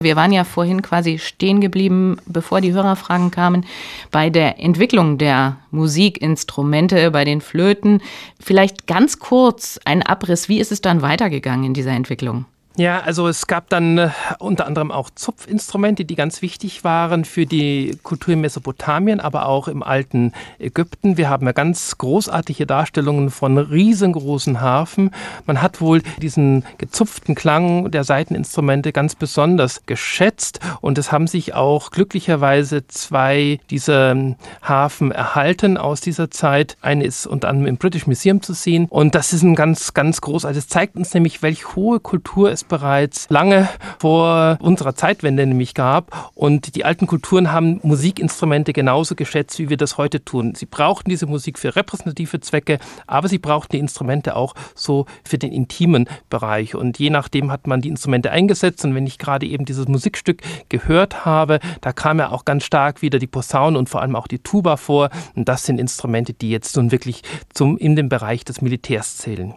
Wir waren ja vorhin quasi stehen geblieben, bevor die Hörerfragen kamen, bei der Entwicklung der Musikinstrumente, bei den Flöten. Vielleicht ganz kurz ein Abriss, wie ist es dann weitergegangen in dieser Entwicklung? Ja, also es gab dann äh, unter anderem auch Zupfinstrumente, die ganz wichtig waren für die Kultur in Mesopotamien, aber auch im alten Ägypten. Wir haben ja ganz großartige Darstellungen von riesengroßen Harfen. Man hat wohl diesen gezupften Klang der Saiteninstrumente ganz besonders geschätzt und es haben sich auch glücklicherweise zwei dieser Harfen erhalten aus dieser Zeit. Eine ist unter anderem im British Museum zu sehen und das ist ein ganz, ganz großartiges, zeigt uns nämlich, welche hohe Kultur es bereits lange vor unserer Zeitwende nämlich gab. Und die alten Kulturen haben Musikinstrumente genauso geschätzt, wie wir das heute tun. Sie brauchten diese Musik für repräsentative Zwecke, aber sie brauchten die Instrumente auch so für den intimen Bereich. Und je nachdem hat man die Instrumente eingesetzt. Und wenn ich gerade eben dieses Musikstück gehört habe, da kam ja auch ganz stark wieder die Posaune und vor allem auch die Tuba vor. Und das sind Instrumente, die jetzt nun wirklich zum, in den Bereich des Militärs zählen.